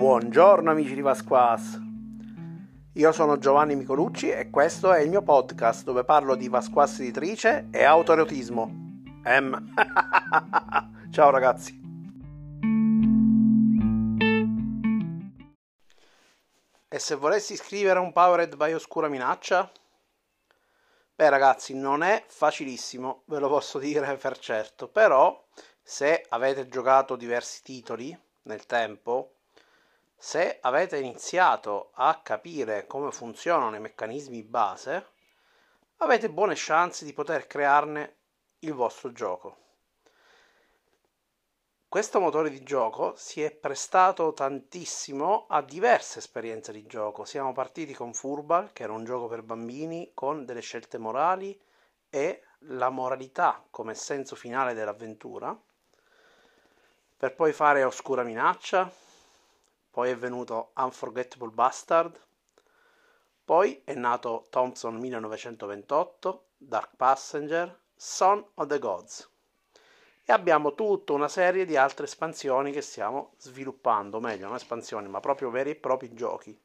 Buongiorno amici di Vasquas. Io sono Giovanni Micolucci e questo è il mio podcast dove parlo di Vasquas editrice e autoerotismo. M. Ciao ragazzi. E se volessi scrivere un Powered by Oscura Minaccia? Beh ragazzi, non è facilissimo, ve lo posso dire per certo, però se avete giocato diversi titoli nel tempo, se avete iniziato a capire come funzionano i meccanismi base, avete buone chance di poter crearne il vostro gioco. Questo motore di gioco si è prestato tantissimo a diverse esperienze di gioco. Siamo partiti con Furball, che era un gioco per bambini con delle scelte morali e la moralità come senso finale dell'avventura, per poi fare Oscura Minaccia, poi è venuto Unforgettable Bastard, poi è nato Thompson 1928, Dark Passenger, Son of the Gods. E abbiamo tutta una serie di altre espansioni che stiamo sviluppando, meglio, non espansioni, ma proprio veri e propri giochi,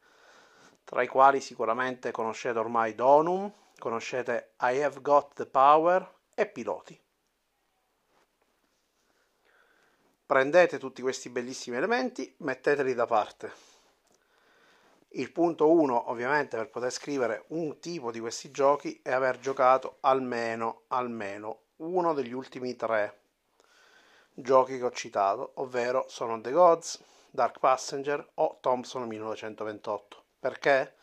tra i quali sicuramente conoscete ormai Donum, conoscete I Have Got the Power e Piloti. Prendete tutti questi bellissimi elementi, metteteli da parte. Il punto 1, ovviamente, per poter scrivere un tipo di questi giochi è aver giocato almeno, almeno uno degli ultimi tre giochi che ho citato, ovvero Son the Gods, Dark Passenger o Thompson 1928. Perché?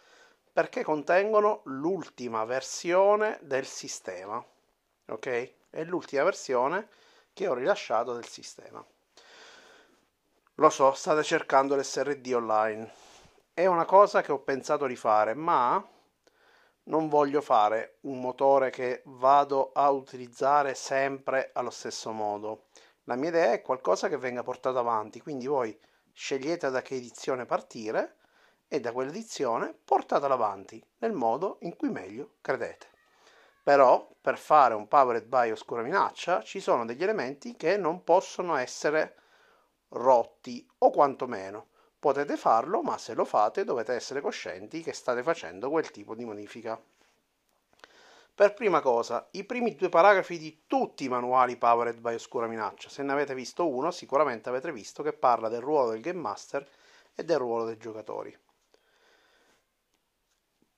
Perché contengono l'ultima versione del sistema. Ok? È l'ultima versione che ho rilasciato del sistema. Lo so, state cercando l'SRD online. È una cosa che ho pensato di fare, ma non voglio fare un motore che vado a utilizzare sempre allo stesso modo. La mia idea è qualcosa che venga portato avanti, quindi voi scegliete da che edizione partire e da quell'edizione portatela avanti nel modo in cui meglio credete. Però per fare un Powered by Oscura Minaccia ci sono degli elementi che non possono essere rotti o quantomeno. Potete farlo, ma se lo fate dovete essere coscienti che state facendo quel tipo di modifica. Per prima cosa, i primi due paragrafi di tutti i manuali Powered by Oscura Minaccia. Se ne avete visto uno, sicuramente avete visto che parla del ruolo del Game Master e del ruolo dei giocatori.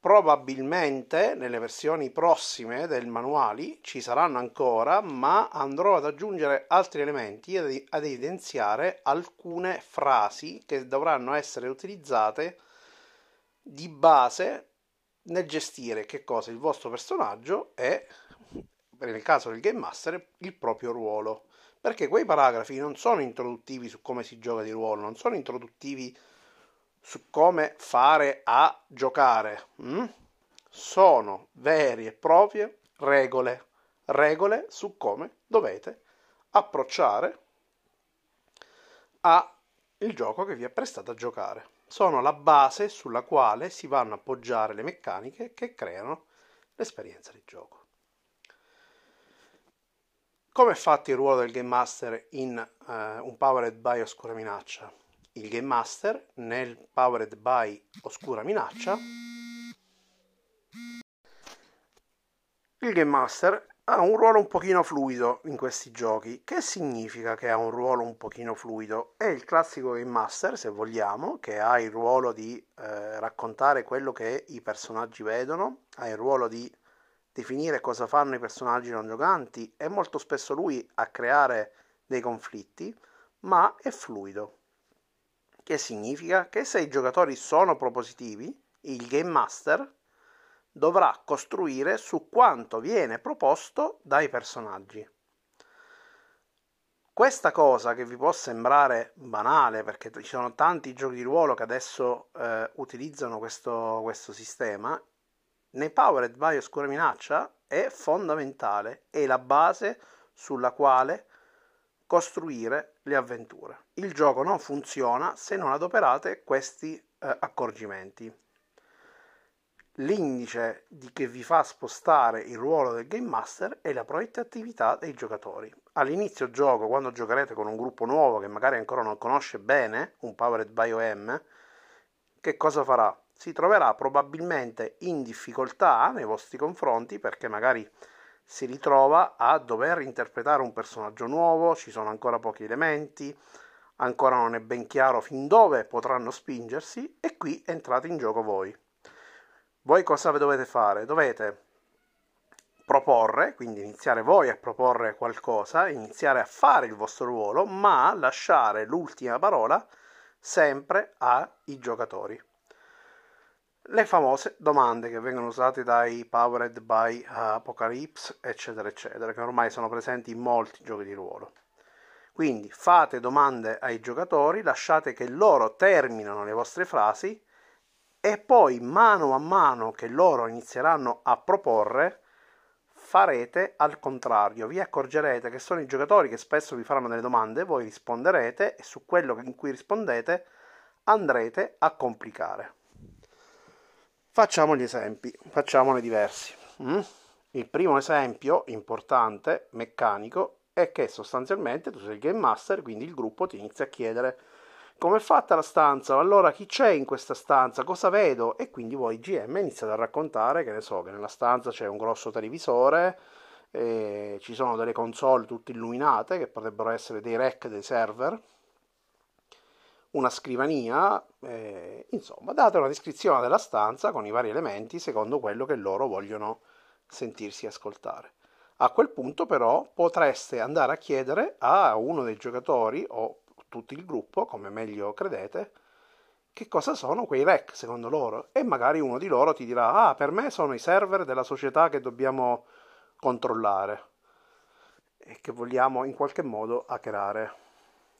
Probabilmente nelle versioni prossime del manuale ci saranno ancora, ma andrò ad aggiungere altri elementi e ad evidenziare alcune frasi che dovranno essere utilizzate di base nel gestire che cosa il vostro personaggio e nel caso del game master il proprio ruolo. Perché quei paragrafi non sono introduttivi su come si gioca di ruolo non sono introduttivi su come fare a giocare. Mm? Sono vere e proprie regole, regole su come dovete approcciare al gioco che vi è prestato a giocare. Sono la base sulla quale si vanno a appoggiare le meccaniche che creano l'esperienza di gioco. Come è fatto il ruolo del Game Master in uh, un Powered by Oscura Minaccia? Il Game Master nel Powered by Oscura Minaccia. Il Game Master ha un ruolo un pochino fluido in questi giochi. Che significa che ha un ruolo un pochino fluido? È il classico Game Master, se vogliamo, che ha il ruolo di eh, raccontare quello che i personaggi vedono, ha il ruolo di definire cosa fanno i personaggi non giocanti e molto spesso lui a creare dei conflitti, ma è fluido. Che significa che se i giocatori sono propositivi, il Game Master dovrà costruire su quanto viene proposto dai personaggi. Questa cosa che vi può sembrare banale, perché ci sono tanti giochi di ruolo che adesso eh, utilizzano questo, questo sistema, nei Powered by Oscura Minaccia è fondamentale, è la base sulla quale costruire le avventure. Il gioco non funziona se non adoperate questi eh, accorgimenti. l'indice di che vi fa spostare il ruolo del Game Master è la proiettatività dei giocatori. All'inizio gioco, quando giocherete con un gruppo nuovo che magari ancora non conosce bene un Powered by OM, che cosa farà? Si troverà probabilmente in difficoltà nei vostri confronti perché magari si ritrova a dover interpretare un personaggio nuovo, ci sono ancora pochi elementi, ancora non è ben chiaro fin dove potranno spingersi e qui entrate in gioco voi. Voi cosa dovete fare? Dovete proporre, quindi iniziare voi a proporre qualcosa, iniziare a fare il vostro ruolo, ma lasciare l'ultima parola sempre ai giocatori. Le famose domande che vengono usate dai Powered by Apocalypse, eccetera, eccetera, che ormai sono presenti in molti giochi di ruolo. Quindi fate domande ai giocatori, lasciate che loro terminino le vostre frasi e poi mano a mano che loro inizieranno a proporre farete al contrario, vi accorgerete che sono i giocatori che spesso vi faranno delle domande, voi risponderete e su quello in cui rispondete andrete a complicare. Facciamo gli esempi, facciamone diversi. Mm? Il primo esempio importante, meccanico, è che sostanzialmente tu sei il game master, quindi il gruppo ti inizia a chiedere come è fatta la stanza, allora chi c'è in questa stanza, cosa vedo? E quindi voi GM iniziate a raccontare che ne so, che nella stanza c'è un grosso televisore, eh, ci sono delle console tutte illuminate che potrebbero essere dei rack dei server, una scrivania, eh, insomma date una descrizione della stanza con i vari elementi secondo quello che loro vogliono sentirsi ascoltare. A quel punto però potreste andare a chiedere a uno dei giocatori o tutto il gruppo, come meglio credete, che cosa sono quei rec secondo loro e magari uno di loro ti dirà ah per me sono i server della società che dobbiamo controllare e che vogliamo in qualche modo hackerare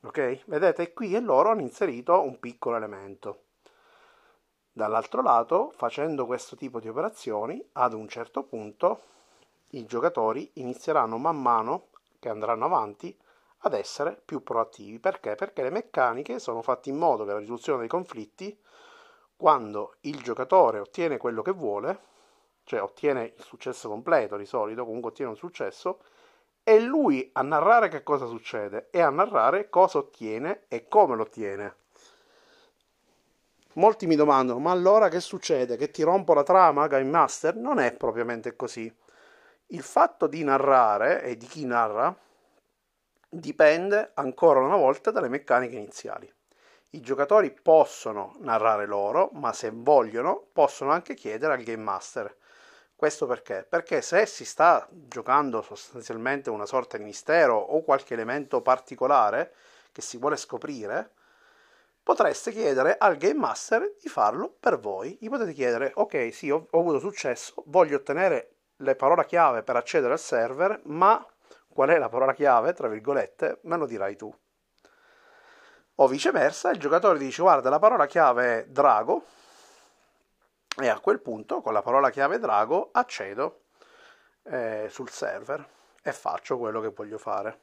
ok vedete qui e loro hanno inserito un piccolo elemento dall'altro lato facendo questo tipo di operazioni ad un certo punto i giocatori inizieranno man mano che andranno avanti ad essere più proattivi. Perché? Perché le meccaniche sono fatte in modo che la risoluzione dei conflitti, quando il giocatore ottiene quello che vuole, cioè ottiene il successo completo di solito, comunque ottiene un successo, è lui a narrare che cosa succede e a narrare cosa ottiene e come lo ottiene. Molti mi domandano, ma allora che succede? Che ti rompo la trama, Game Master? Non è propriamente così. Il fatto di narrare e di chi narra dipende ancora una volta dalle meccaniche iniziali. I giocatori possono narrare loro, ma se vogliono possono anche chiedere al Game Master. Questo perché? Perché se si sta giocando sostanzialmente una sorta di mistero o qualche elemento particolare che si vuole scoprire, potreste chiedere al Game Master di farlo per voi. Gli potete chiedere, ok, sì, ho, ho avuto successo, voglio ottenere le parole chiave per accedere al server, ma qual è la parola chiave, tra virgolette, me lo dirai tu. O viceversa, il giocatore dice guarda la parola chiave è drago e a quel punto con la parola chiave drago accedo eh, sul server e faccio quello che voglio fare.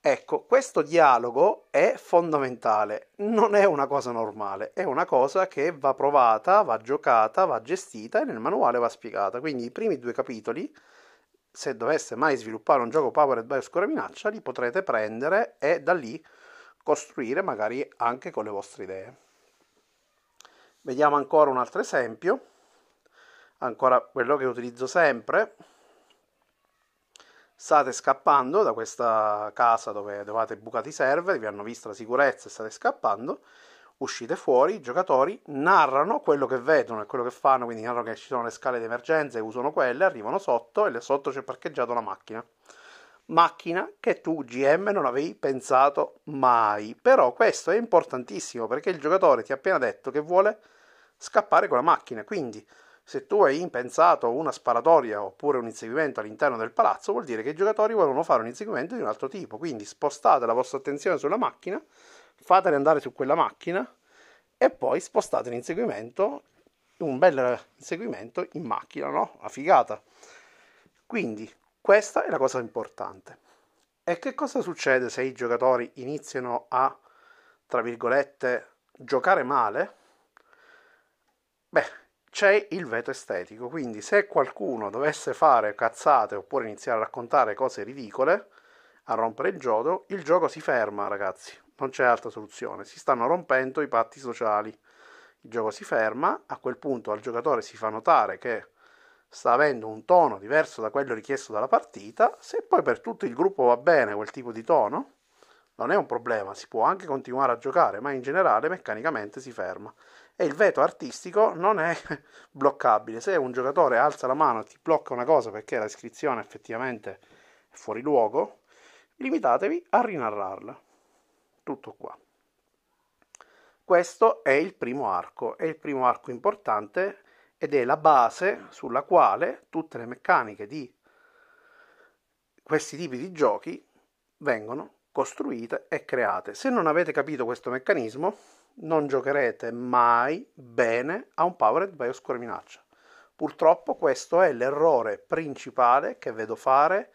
Ecco, questo dialogo è fondamentale, non è una cosa normale, è una cosa che va provata, va giocata, va gestita e nel manuale va spiegata. Quindi i primi due capitoli se doveste mai sviluppare un gioco powered by oscura minaccia, li potrete prendere e da lì costruire magari anche con le vostre idee. Vediamo ancora un altro esempio, ancora quello che utilizzo sempre. State scappando da questa casa dove avete bucato i server, vi hanno visto la sicurezza e state scappando uscite fuori, i giocatori narrano quello che vedono e quello che fanno, quindi narrano che ci sono le scale di emergenza e usano quelle, arrivano sotto e sotto c'è parcheggiata una macchina. Macchina che tu GM non avevi pensato mai. Però questo è importantissimo perché il giocatore ti ha appena detto che vuole scappare con la macchina, quindi se tu hai pensato una sparatoria oppure un inseguimento all'interno del palazzo, vuol dire che i giocatori vogliono fare un inseguimento di un altro tipo. Quindi spostate la vostra attenzione sulla macchina fateli andare su quella macchina e poi spostate l'inseguimento, un bel inseguimento in macchina, no? Una figata. Quindi questa è la cosa importante. E che cosa succede se i giocatori iniziano a, tra virgolette, giocare male? Beh, c'è il veto estetico, quindi se qualcuno dovesse fare cazzate oppure iniziare a raccontare cose ridicole, a rompere il gioco, il gioco si ferma, ragazzi, non c'è altra soluzione, si stanno rompendo i patti sociali. Il gioco si ferma, a quel punto al giocatore si fa notare che sta avendo un tono diverso da quello richiesto dalla partita, se poi per tutto il gruppo va bene quel tipo di tono, non è un problema, si può anche continuare a giocare, ma in generale meccanicamente si ferma. E il veto artistico non è bloccabile. Se un giocatore alza la mano e ti blocca una cosa perché la iscrizione effettivamente è fuori luogo, limitatevi a rinarrarla. Tutto qua. Questo è il primo arco, è il primo arco importante ed è la base sulla quale tutte le meccaniche di questi tipi di giochi vengono costruite e create. Se non avete capito questo meccanismo, non giocherete mai bene a un Powered by Oscura Minaccia. Purtroppo questo è l'errore principale che vedo fare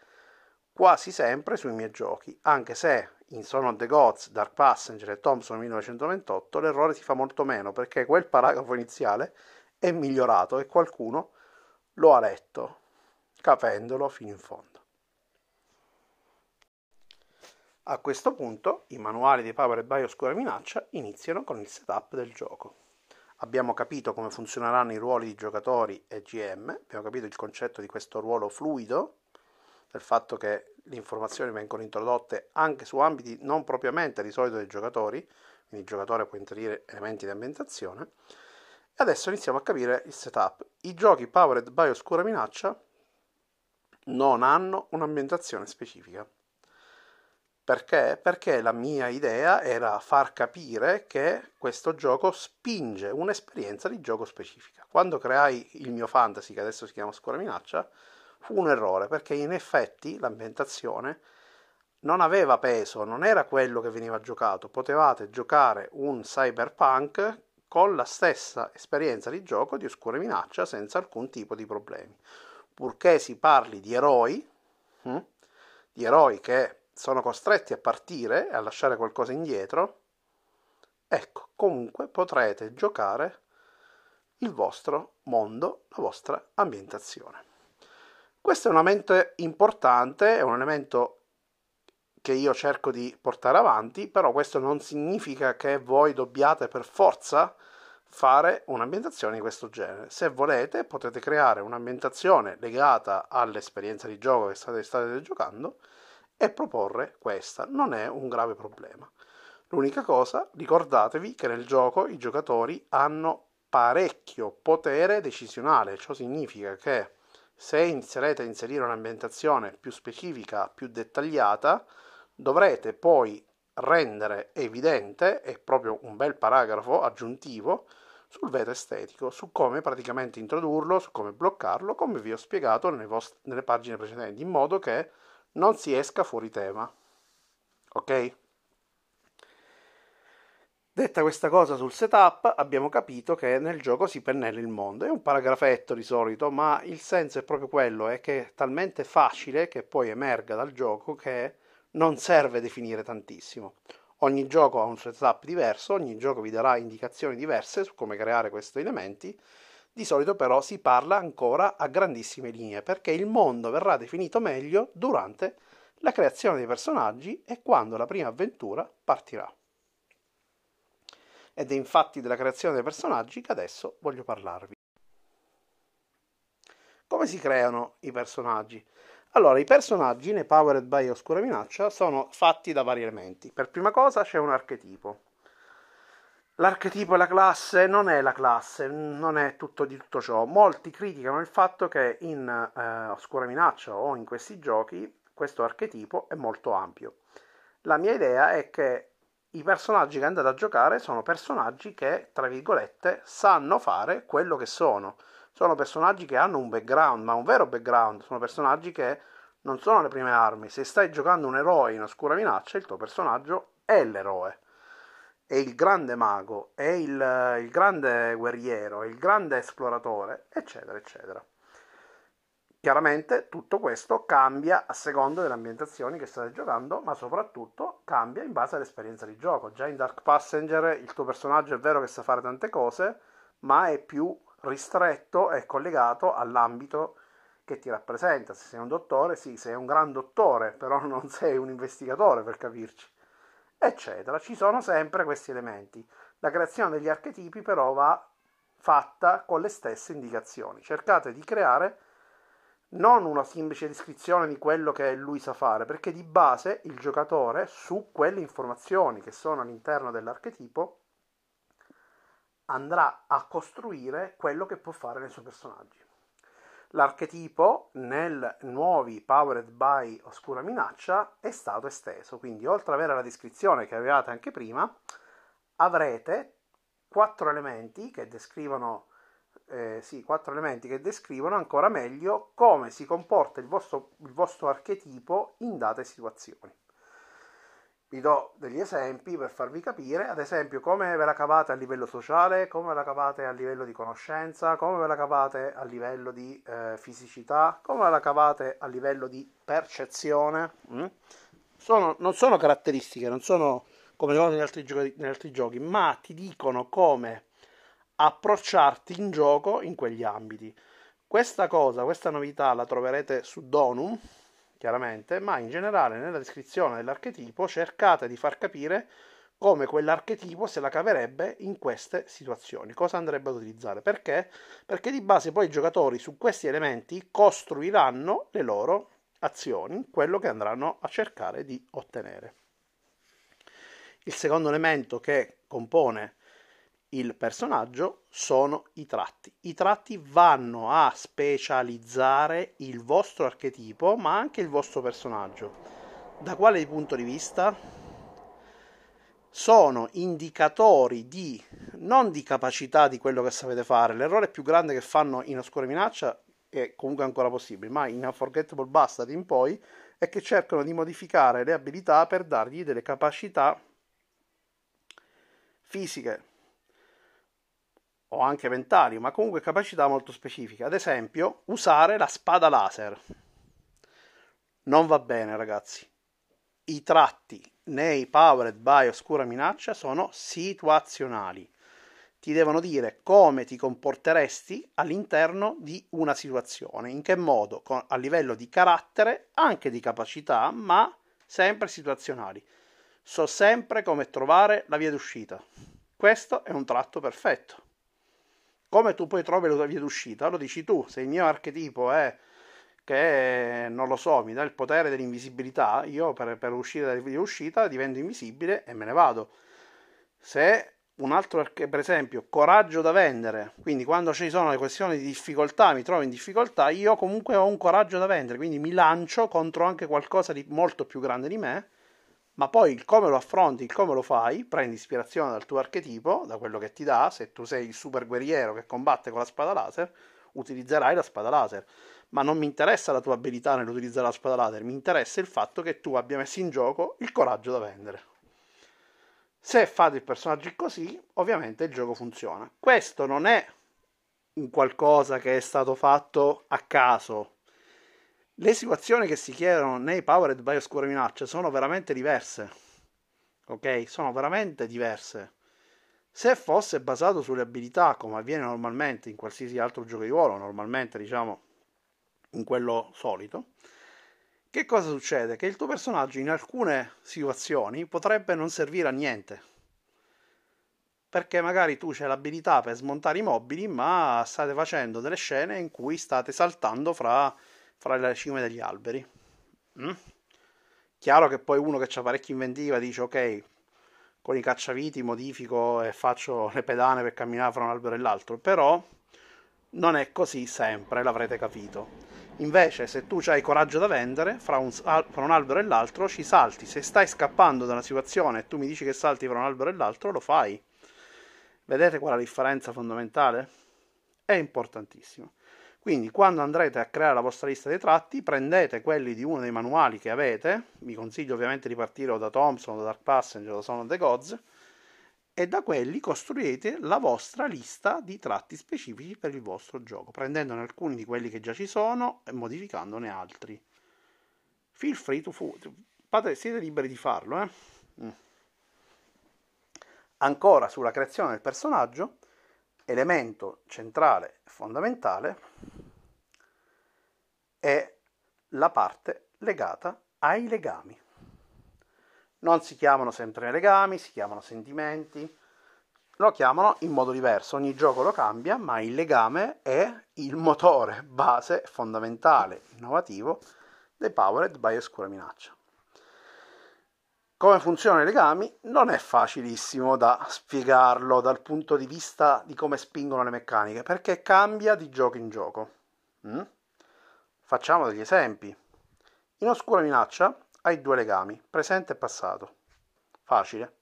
quasi sempre sui miei giochi, anche se in Son of the Gods, Dark Passenger e Thompson 1928 l'errore si fa molto meno perché quel paragrafo iniziale è migliorato e qualcuno lo ha letto, capendolo fino in fondo. A questo punto i manuali di Power by Oscura Minaccia iniziano con il setup del gioco. Abbiamo capito come funzioneranno i ruoli di giocatori e GM, abbiamo capito il concetto di questo ruolo fluido, del fatto che le informazioni vengono introdotte anche su ambiti non propriamente di solito dei giocatori, quindi il giocatore può inserire elementi di ambientazione. E adesso iniziamo a capire il setup. I giochi powered by Oscura Minaccia non hanno un'ambientazione specifica. Perché? Perché la mia idea era far capire che questo gioco spinge un'esperienza di gioco specifica. Quando creai il mio fantasy, che adesso si chiama Scuola Minaccia, fu un errore perché in effetti l'ambientazione non aveva peso, non era quello che veniva giocato. Potevate giocare un cyberpunk con la stessa esperienza di gioco di Oscura Minaccia senza alcun tipo di problemi. Purché si parli di eroi, hm? di eroi che sono costretti a partire e a lasciare qualcosa indietro, ecco, comunque potrete giocare il vostro mondo, la vostra ambientazione. Questo è un elemento importante, è un elemento che io cerco di portare avanti, però questo non significa che voi dobbiate per forza fare un'ambientazione di questo genere. Se volete potete creare un'ambientazione legata all'esperienza di gioco che state, state giocando e proporre questa. Non è un grave problema. L'unica cosa, ricordatevi che nel gioco i giocatori hanno parecchio potere decisionale, ciò significa che se inizierete a inserire un'ambientazione più specifica, più dettagliata, dovrete poi rendere evidente, è proprio un bel paragrafo aggiuntivo, sul veto estetico, su come praticamente introdurlo, su come bloccarlo, come vi ho spiegato nelle, vostre, nelle pagine precedenti, in modo che non si esca fuori tema. Ok? Detta questa cosa sul setup, abbiamo capito che nel gioco si pennella il mondo. È un paragrafetto di solito, ma il senso è proprio quello, è che è talmente facile che poi emerga dal gioco che non serve definire tantissimo. Ogni gioco ha un setup diverso, ogni gioco vi darà indicazioni diverse su come creare questi elementi di solito però si parla ancora a grandissime linee perché il mondo verrà definito meglio durante la creazione dei personaggi e quando la prima avventura partirà. Ed è infatti della creazione dei personaggi che adesso voglio parlarvi. Come si creano i personaggi? Allora, i personaggi nei Powered by Oscura Minaccia sono fatti da vari elementi. Per prima cosa c'è un archetipo. L'archetipo e la classe non è la classe, non è tutto di tutto ciò. Molti criticano il fatto che in eh, Oscura Minaccia o in questi giochi questo archetipo è molto ampio. La mia idea è che i personaggi che andate a giocare sono personaggi che, tra virgolette, sanno fare quello che sono. Sono personaggi che hanno un background, ma un vero background. Sono personaggi che non sono le prime armi. Se stai giocando un eroe in Oscura Minaccia, il tuo personaggio è l'eroe è il grande mago, è il, il grande guerriero, è il grande esploratore, eccetera, eccetera. Chiaramente tutto questo cambia a seconda delle ambientazioni che state giocando, ma soprattutto cambia in base all'esperienza di gioco. Già in Dark Passenger il tuo personaggio è vero che sa fare tante cose, ma è più ristretto e collegato all'ambito che ti rappresenta. Se sei un dottore, sì, sei un gran dottore, però non sei un investigatore per capirci, eccetera. Ci sono sempre questi elementi. La creazione degli archetipi però va fatta con le stesse indicazioni. Cercate di creare non una semplice descrizione di quello che lui sa fare, perché di base il giocatore su quelle informazioni che sono all'interno dell'archetipo andrà a costruire quello che può fare nei suoi personaggi. L'archetipo nel nuovi Powered by Oscura Minaccia è stato esteso, quindi oltre ad avere la descrizione che avevate anche prima, avrete quattro elementi che descrivono eh, sì, quattro elementi che descrivono ancora meglio come si comporta il vostro, il vostro archetipo in date situazioni. Vi do degli esempi per farvi capire, ad esempio come ve la cavate a livello sociale, come ve la cavate a livello di conoscenza, come ve la cavate a livello di eh, fisicità, come ve la cavate a livello di percezione. Mm? Sono, non sono caratteristiche, non sono come negli altri, giochi, negli altri giochi, ma ti dicono come approcciarti in gioco in quegli ambiti. Questa cosa, questa novità la troverete su Donum, chiaramente, ma in generale nella descrizione dell'archetipo cercate di far capire come quell'archetipo se la caverebbe in queste situazioni, cosa andrebbe ad utilizzare. Perché? Perché di base poi i giocatori su questi elementi costruiranno le loro azioni, quello che andranno a cercare di ottenere. Il secondo elemento che compone il personaggio sono i tratti. I tratti vanno a specializzare il vostro archetipo, ma anche il vostro personaggio. Da quale punto di vista? Sono indicatori di non di capacità di quello che sapete fare. L'errore più grande che fanno in Oscura Minaccia è comunque ancora possibile, ma in Unforgettable Bastard in poi è che cercano di modificare le abilità per dargli delle capacità fisiche o anche mentali, ma comunque capacità molto specifiche. Ad esempio, usare la spada laser. Non va bene, ragazzi. I tratti nei Powered by Oscura Minaccia sono situazionali. Ti devono dire come ti comporteresti all'interno di una situazione, in che modo, a livello di carattere, anche di capacità, ma sempre situazionali. So sempre come trovare la via d'uscita. Questo è un tratto perfetto. Come tu poi trovi la tua via d'uscita? Lo dici tu, se il mio archetipo è che non lo so, mi dà il potere dell'invisibilità, io per, per uscire dalla via d'uscita divento invisibile e me ne vado. Se un altro, per esempio, coraggio da vendere, quindi quando ci sono le questioni di difficoltà, mi trovo in difficoltà, io comunque ho un coraggio da vendere, quindi mi lancio contro anche qualcosa di molto più grande di me ma poi il come lo affronti, il come lo fai, prendi ispirazione dal tuo archetipo, da quello che ti dà, se tu sei il super guerriero che combatte con la spada laser, utilizzerai la spada laser. Ma non mi interessa la tua abilità nell'utilizzare la spada laser, mi interessa il fatto che tu abbia messo in gioco il coraggio da vendere. Se fate il personaggio così, ovviamente il gioco funziona. Questo non è un qualcosa che è stato fatto a caso, le situazioni che si chiedono nei Powered by Oscura Minaccia sono veramente diverse. Ok? Sono veramente diverse. Se fosse basato sulle abilità, come avviene normalmente in qualsiasi altro gioco di ruolo, normalmente diciamo in quello solito, che cosa succede? Che il tuo personaggio in alcune situazioni potrebbe non servire a niente. Perché magari tu c'hai l'abilità per smontare i mobili, ma state facendo delle scene in cui state saltando fra fra le cime degli alberi. Mm? Chiaro che poi uno che ha parecchia inventiva dice ok, con i cacciaviti modifico e faccio le pedane per camminare fra un albero e l'altro, però non è così sempre, l'avrete capito. Invece, se tu hai coraggio da vendere, fra un, fra un, albero e l'altro ci salti. Se stai scappando da una situazione e tu mi dici che salti fra un albero e l'altro, lo fai. Vedete qual è la differenza fondamentale? È importantissimo. Quindi quando andrete a creare la vostra lista dei tratti, prendete quelli di uno dei manuali che avete, vi consiglio ovviamente di partire o da Thompson, da Dark Passenger, o da Son of the Gods, e da quelli costruite la vostra lista di tratti specifici per il vostro gioco, prendendone alcuni di quelli che già ci sono e modificandone altri. Feel free to food. siete liberi di farlo, eh? Mm. Ancora sulla creazione del personaggio, elemento centrale e fondamentale è la parte legata ai legami. Non si chiamano sempre legami, si chiamano sentimenti, lo chiamano in modo diverso, ogni gioco lo cambia, ma il legame è il motore base fondamentale, innovativo dei Powered by Oscura Minaccia. Come funzionano i legami non è facilissimo da spiegarlo dal punto di vista di come spingono le meccaniche, perché cambia di gioco in gioco. Mm? Facciamo degli esempi. In Oscura Minaccia hai due legami, presente e passato. Facile.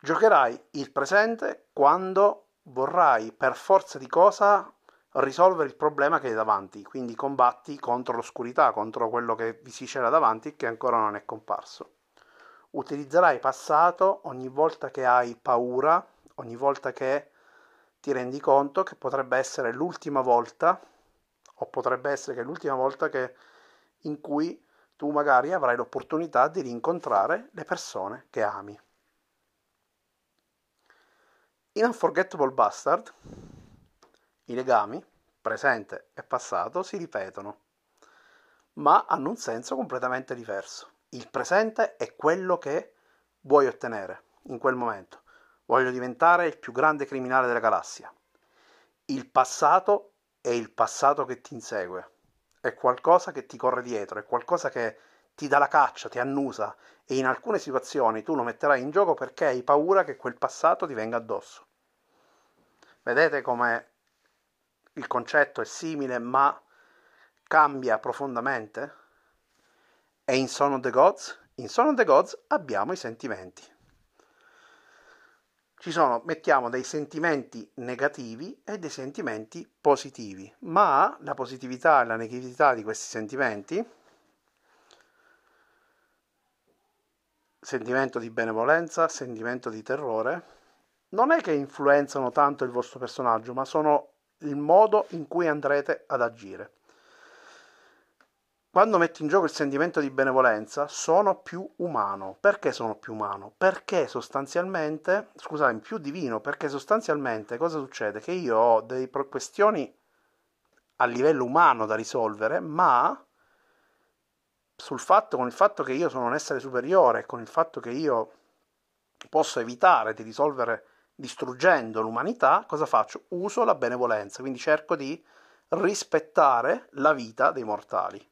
Giocherai il presente quando vorrai per forza di cosa risolvere il problema che hai davanti, quindi combatti contro l'oscurità, contro quello che vi si c'era davanti e che ancora non è comparso. Utilizzerai passato ogni volta che hai paura, ogni volta che ti rendi conto che potrebbe essere l'ultima volta o potrebbe essere che l'ultima volta che, in cui tu magari avrai l'opportunità di rincontrare le persone che ami. In Unforgettable Bastard i legami, presente e passato, si ripetono, ma hanno un senso completamente diverso. Il presente è quello che vuoi ottenere in quel momento. Voglio diventare il più grande criminale della galassia. Il passato è il passato che ti insegue, è qualcosa che ti corre dietro, è qualcosa che ti dà la caccia, ti annusa e in alcune situazioni tu lo metterai in gioco perché hai paura che quel passato ti venga addosso. Vedete come il concetto è simile ma cambia profondamente? E in Son of the Gods? In Son of the Gods abbiamo i sentimenti. Ci sono, mettiamo dei sentimenti negativi e dei sentimenti positivi, ma la positività e la negatività di questi sentimenti, sentimento di benevolenza, sentimento di terrore, non è che influenzano tanto il vostro personaggio, ma sono il modo in cui andrete ad agire. Quando metti in gioco il sentimento di benevolenza, sono più umano. Perché sono più umano? Perché sostanzialmente, scusate, più divino, perché sostanzialmente cosa succede? Che io ho delle questioni a livello umano da risolvere, ma sul fatto, con il fatto che io sono un essere superiore, con il fatto che io posso evitare di risolvere distruggendo l'umanità, cosa faccio? Uso la benevolenza, quindi cerco di rispettare la vita dei mortali.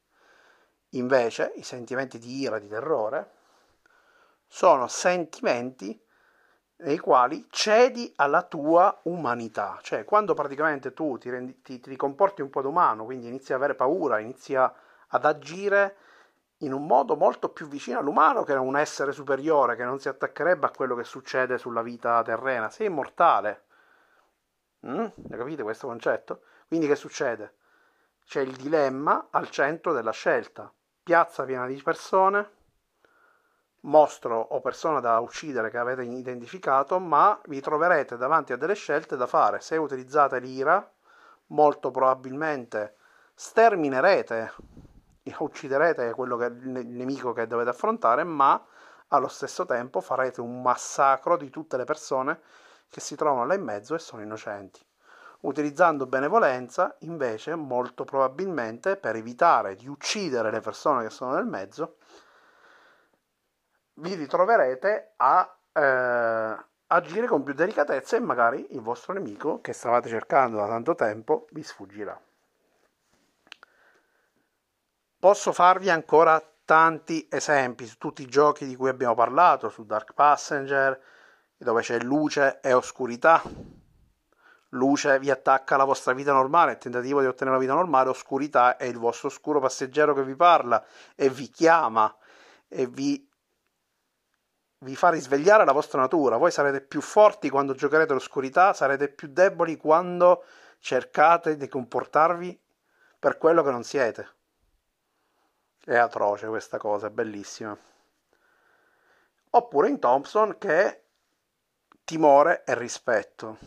Invece i sentimenti di ira, di terrore, sono sentimenti nei quali cedi alla tua umanità, cioè quando praticamente tu ti, rendi, ti, ti comporti un po' d'umano, quindi inizi ad avere paura, inizi ad agire in un modo molto più vicino all'umano che un essere superiore che non si attaccherebbe a quello che succede sulla vita terrena. Sei immortale. Mm? Capite questo concetto? Quindi che succede? C'è il dilemma al centro della scelta. Piazza piena di persone, mostro o persona da uccidere che avete identificato, ma vi troverete davanti a delle scelte da fare. Se utilizzate l'ira, molto probabilmente sterminerete ucciderete quello che, il nemico che dovete affrontare, ma allo stesso tempo farete un massacro di tutte le persone che si trovano là in mezzo e sono innocenti. Utilizzando benevolenza, invece, molto probabilmente per evitare di uccidere le persone che sono nel mezzo, vi ritroverete a eh, agire con più delicatezza e magari il vostro nemico che stavate cercando da tanto tempo vi sfuggirà. Posso farvi ancora tanti esempi su tutti i giochi di cui abbiamo parlato, su Dark Passenger, dove c'è luce e oscurità. Luce vi attacca alla vostra vita normale, tentativo di ottenere una vita normale, oscurità è il vostro oscuro passeggero che vi parla e vi chiama e vi, vi fa risvegliare la vostra natura. Voi sarete più forti quando giocherete l'oscurità, sarete più deboli quando cercate di comportarvi per quello che non siete. È atroce questa cosa, è bellissima. Oppure in Thompson che è timore e rispetto.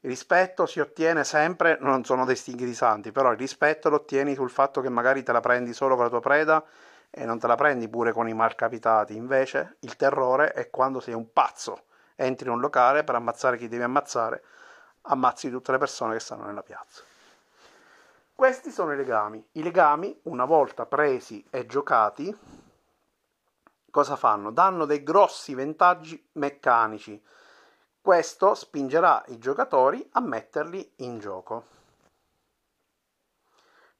Il rispetto si ottiene sempre, non sono dei stinghi di santi, però il rispetto lo ottieni sul fatto che magari te la prendi solo con la tua preda e non te la prendi pure con i malcapitati. Invece il terrore è quando sei un pazzo entri in un locale per ammazzare chi devi ammazzare, ammazzi tutte le persone che stanno nella piazza. Questi sono i legami. I legami, una volta presi e giocati, cosa fanno? Danno dei grossi vantaggi meccanici. Questo spingerà i giocatori a metterli in gioco.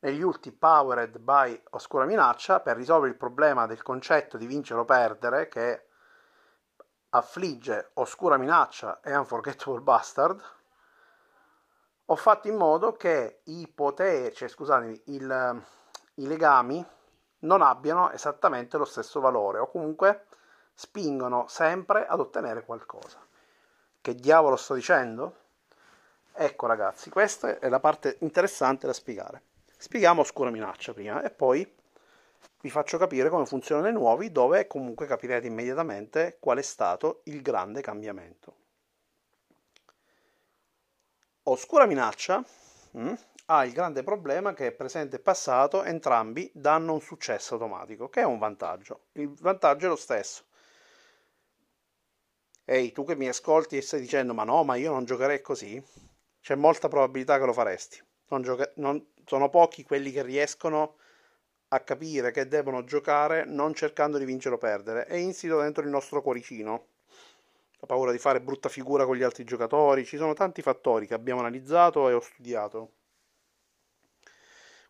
Negli ultimi Powered by Oscura Minaccia, per risolvere il problema del concetto di vincere o perdere, che affligge Oscura Minaccia e Unforgettable Bastard, ho fatto in modo che i poteri, cioè scusatemi, il, i legami non abbiano esattamente lo stesso valore o comunque spingono sempre ad ottenere qualcosa. Che diavolo sto dicendo? Ecco ragazzi, questa è la parte interessante da spiegare. Spieghiamo Oscura Minaccia prima e poi vi faccio capire come funzionano i nuovi, dove comunque capirete immediatamente qual è stato il grande cambiamento. Oscura Minaccia mh, mm, ha il grande problema che presente e passato entrambi danno un successo automatico, che è un vantaggio. Il vantaggio è lo stesso. Ehi, tu che mi ascolti e stai dicendo ma no, ma io non giocherei così, c'è molta probabilità che lo faresti. Non gioca- non, sono pochi quelli che riescono a capire che devono giocare non cercando di vincere o perdere, è insito dentro il nostro cuoricino la paura di fare brutta figura con gli altri giocatori, ci sono tanti fattori che abbiamo analizzato e ho studiato.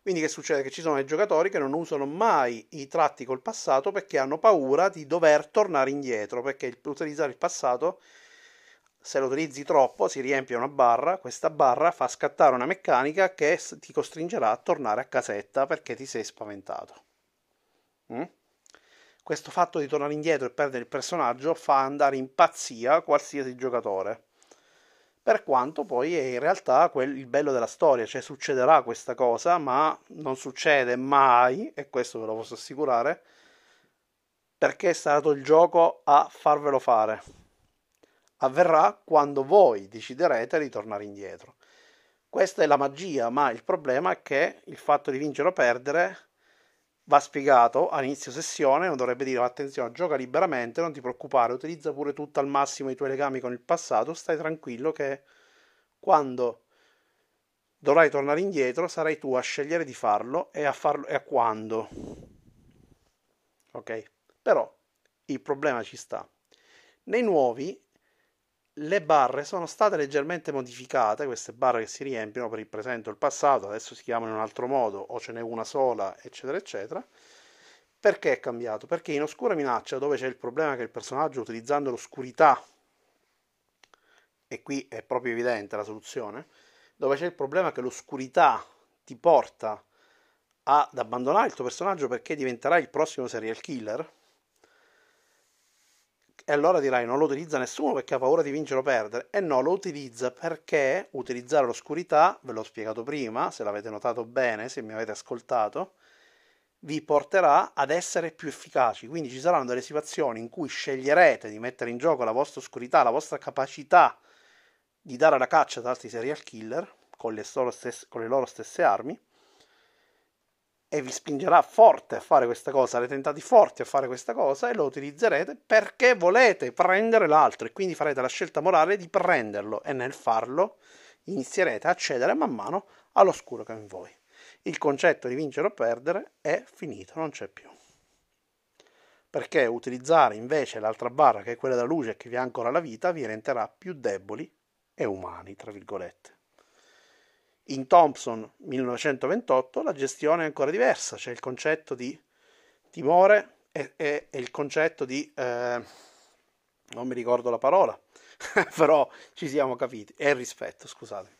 Quindi che succede? Che ci sono dei giocatori che non usano mai i tratti col passato perché hanno paura di dover tornare indietro, perché utilizzare il passato, se lo utilizzi troppo, si riempie una barra, questa barra fa scattare una meccanica che ti costringerà a tornare a casetta perché ti sei spaventato. Mm? Questo fatto di tornare indietro e perdere il personaggio fa andare in pazzia qualsiasi giocatore. Per quanto poi è in realtà quel, il bello della storia, cioè succederà questa cosa, ma non succede mai, e questo ve lo posso assicurare, perché è stato il gioco a farvelo fare. Avverrà quando voi deciderete di tornare indietro. Questa è la magia, ma il problema è che il fatto di vincere o perdere va spiegato all'inizio sessione, non dovrebbe dire attenzione, gioca liberamente, non ti preoccupare, utilizza pure tutto al massimo i tuoi legami con il passato, stai tranquillo che quando dovrai tornare indietro sarai tu a scegliere di farlo e a farlo e a quando. Ok? Però il problema ci sta. Nei nuovi le barre sono state leggermente modificate, queste barre che si riempiono per il presente o il passato, adesso si chiamano in un altro modo o ce n'è una sola, eccetera, eccetera. Perché è cambiato? Perché in Oscura Minaccia, dove c'è il problema che il personaggio utilizzando l'oscurità, e qui è proprio evidente la soluzione, dove c'è il problema che l'oscurità ti porta ad abbandonare il tuo personaggio perché diventerai il prossimo serial killer, e allora dirai non lo utilizza nessuno perché ha paura di vincere o perdere. E no, lo utilizza perché utilizzare l'oscurità, ve l'ho spiegato prima, se l'avete notato bene, se mi avete ascoltato, vi porterà ad essere più efficaci. Quindi ci saranno delle situazioni in cui sceglierete di mettere in gioco la vostra oscurità, la vostra capacità di dare la caccia ad altri serial killer con le, stesse, con le loro stesse armi e vi spingerà forte a fare questa cosa, sarete tentati forti a fare questa cosa e lo utilizzerete perché volete prendere l'altro e quindi farete la scelta morale di prenderlo e nel farlo inizierete a accedere man mano all'oscuro che è in voi. Il concetto di vincere o perdere è finito, non c'è più. Perché utilizzare invece l'altra barra che è quella della luce che vi ancora la vita vi renderà più deboli e umani, tra virgolette. In Thompson 1928 la gestione è ancora diversa, c'è il concetto di timore e, e, e il concetto di... Eh, non mi ricordo la parola, però ci siamo capiti, è il rispetto, scusate.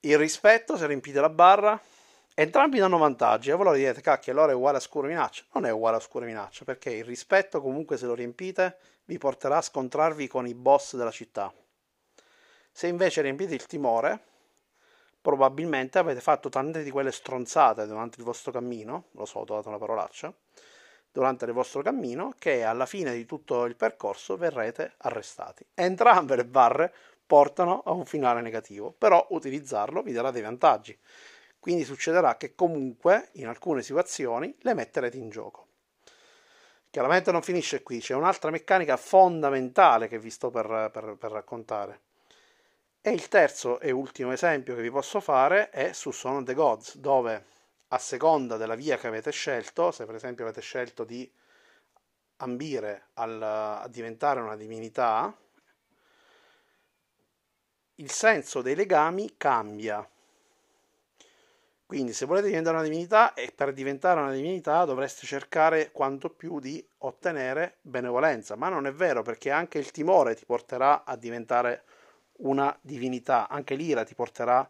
Il rispetto, se riempite la barra, entrambi danno vantaggi. E voi lo direte, cacchio, allora è uguale a scuro minaccia. Non è uguale a scuro minaccia, perché il rispetto comunque se lo riempite vi porterà a scontrarvi con i boss della città. Se invece riempite il timore, probabilmente avete fatto tante di quelle stronzate durante il vostro cammino, lo so, ho dato una parolaccia, durante il vostro cammino, che alla fine di tutto il percorso verrete arrestati. Entrambe le barre portano a un finale negativo, però utilizzarlo vi darà dei vantaggi. Quindi succederà che comunque in alcune situazioni le metterete in gioco. Chiaramente non finisce qui, c'è un'altra meccanica fondamentale che vi sto per, per, per raccontare. E il terzo e ultimo esempio che vi posso fare è su Son of the Gods, dove a seconda della via che avete scelto, se per esempio avete scelto di ambire al, a diventare una divinità, il senso dei legami cambia. Quindi se volete diventare una divinità e per diventare una divinità dovreste cercare quanto più di ottenere benevolenza, ma non è vero perché anche il timore ti porterà a diventare una divinità, anche l'ira ti porterà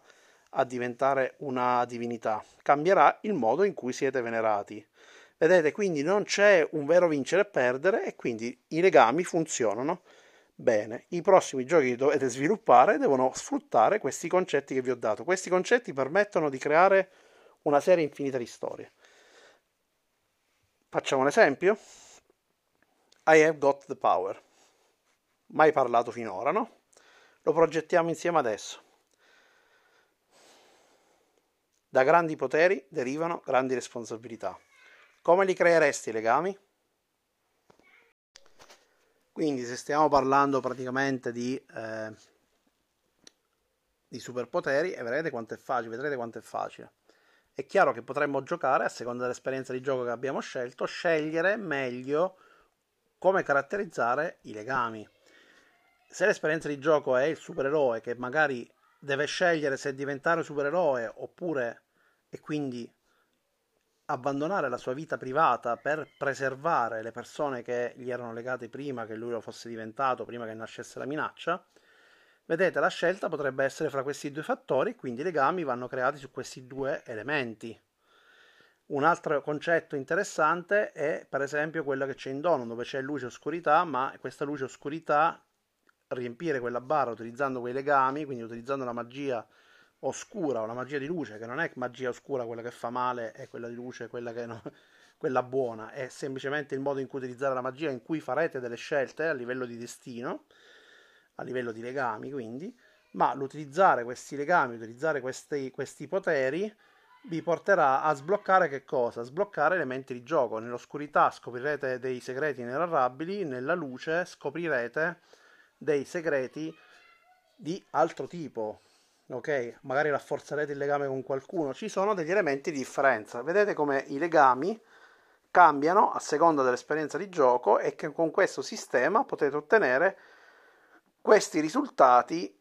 a diventare una divinità, cambierà il modo in cui siete venerati. Vedete, quindi non c'è un vero vincere e perdere e quindi i legami funzionano bene. I prossimi giochi che dovete sviluppare devono sfruttare questi concetti che vi ho dato. Questi concetti permettono di creare una serie infinita di storie. Facciamo un esempio. I have got the power. Mai parlato finora, no? Lo progettiamo insieme adesso. Da grandi poteri derivano grandi responsabilità. Come li creeresti i legami? Quindi se stiamo parlando praticamente di, eh, di superpoteri, e vedrete quanto è facile, vedrete quanto è facile. È chiaro che potremmo giocare, a seconda dell'esperienza di gioco che abbiamo scelto, scegliere meglio come caratterizzare i legami. Se l'esperienza di gioco è il supereroe che magari deve scegliere se diventare supereroe oppure e quindi abbandonare la sua vita privata per preservare le persone che gli erano legate prima che lui lo fosse diventato, prima che nascesse la minaccia, vedete la scelta potrebbe essere fra questi due fattori, quindi i legami vanno creati su questi due elementi. Un altro concetto interessante è per esempio quello che c'è in Dono, dove c'è luce e oscurità, ma questa luce e oscurità riempire quella barra utilizzando quei legami, quindi utilizzando la magia oscura o la magia di luce, che non è magia oscura quella che fa male e quella di luce quella, che no, quella buona, è semplicemente il modo in cui utilizzare la magia in cui farete delle scelte a livello di destino, a livello di legami quindi, ma l'utilizzare questi legami, utilizzare questi, questi poteri vi porterà a sbloccare che cosa? Sbloccare elementi di gioco. Nell'oscurità scoprirete dei segreti inerrabili, nella luce scoprirete dei segreti di altro tipo, ok? Magari rafforzerete il legame con qualcuno, ci sono degli elementi di differenza. Vedete come i legami cambiano a seconda dell'esperienza di gioco e che con questo sistema potete ottenere questi risultati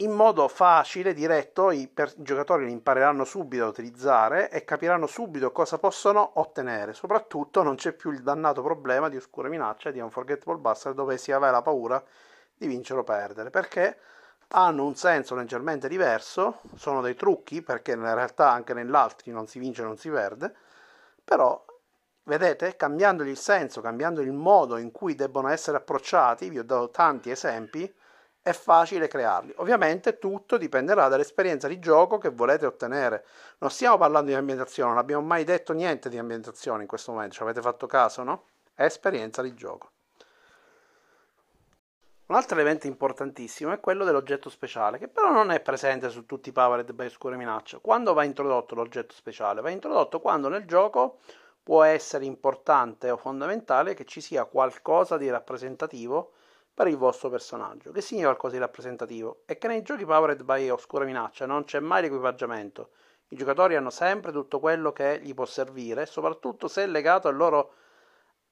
in modo facile, diretto, i, per, i giocatori li impareranno subito a utilizzare e capiranno subito cosa possono ottenere. Soprattutto non c'è più il dannato problema di oscura minaccia di Unforgettable Buster dove si aveva la paura di vincere o perdere, perché hanno un senso leggermente diverso, sono dei trucchi perché in realtà anche nell'altri non si vince e non si perde, però vedete, cambiandogli il senso, cambiando il modo in cui debbono essere approcciati, vi ho dato tanti esempi, è facile crearli. Ovviamente tutto dipenderà dall'esperienza di gioco che volete ottenere. Non stiamo parlando di ambientazione, non abbiamo mai detto niente di ambientazione in questo momento, ci avete fatto caso, no? È esperienza di gioco. Un altro elemento importantissimo è quello dell'oggetto speciale, che però non è presente su tutti i Powered by Oscura Minaccia. Quando va introdotto l'oggetto speciale? Va introdotto quando nel gioco può essere importante o fondamentale che ci sia qualcosa di rappresentativo per il vostro personaggio. Che significa qualcosa di rappresentativo? È che nei giochi Powered by Oscura Minaccia non c'è mai l'equipaggiamento. I giocatori hanno sempre tutto quello che gli può servire, soprattutto se è legato al loro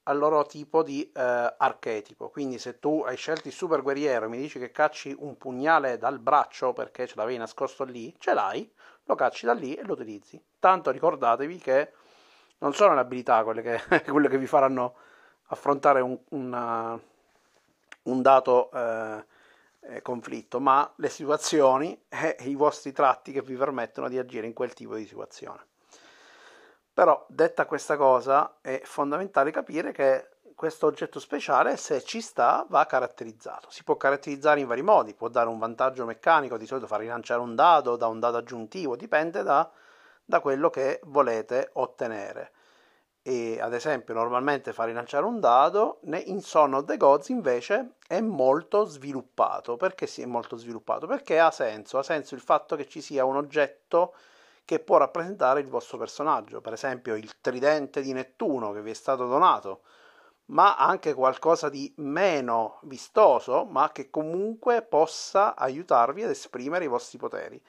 al loro tipo di eh, archetipo. Quindi se tu hai scelto il super guerriero e mi dici che cacci un pugnale dal braccio perché ce l'avevi nascosto lì, ce l'hai, lo cacci da lì e lo utilizzi. Tanto ricordatevi che non sono le abilità quelle che, quelle che vi faranno affrontare un, una, un dato eh, eh, conflitto, ma le situazioni e i vostri tratti che vi permettono di agire in quel tipo di situazione. Però detta questa cosa è fondamentale capire che questo oggetto speciale, se ci sta, va caratterizzato. Si può caratterizzare in vari modi, può dare un vantaggio meccanico, di solito far rilanciare un dado da un dado aggiuntivo, dipende da, da quello che volete ottenere. E ad esempio, normalmente far rilanciare un dado, in Son of the Gods invece è molto sviluppato. Perché si è molto sviluppato? Perché ha senso, ha senso il fatto che ci sia un oggetto che può rappresentare il vostro personaggio, per esempio il tridente di Nettuno che vi è stato donato, ma anche qualcosa di meno vistoso, ma che comunque possa aiutarvi ad esprimere i vostri poteri.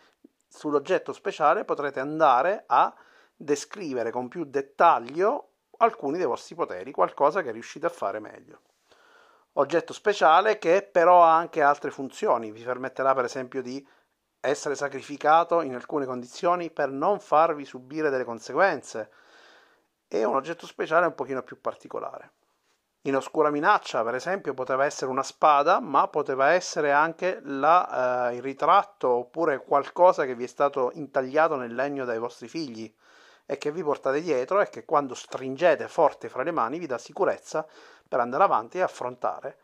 Sull'oggetto speciale potrete andare a descrivere con più dettaglio alcuni dei vostri poteri, qualcosa che riuscite a fare meglio. Oggetto speciale che però ha anche altre funzioni, vi permetterà per esempio di essere sacrificato in alcune condizioni per non farvi subire delle conseguenze. È un oggetto speciale un pochino più particolare. In oscura minaccia, per esempio, poteva essere una spada, ma poteva essere anche la, eh, il ritratto oppure qualcosa che vi è stato intagliato nel legno dai vostri figli e che vi portate dietro e che quando stringete forte fra le mani vi dà sicurezza per andare avanti e affrontare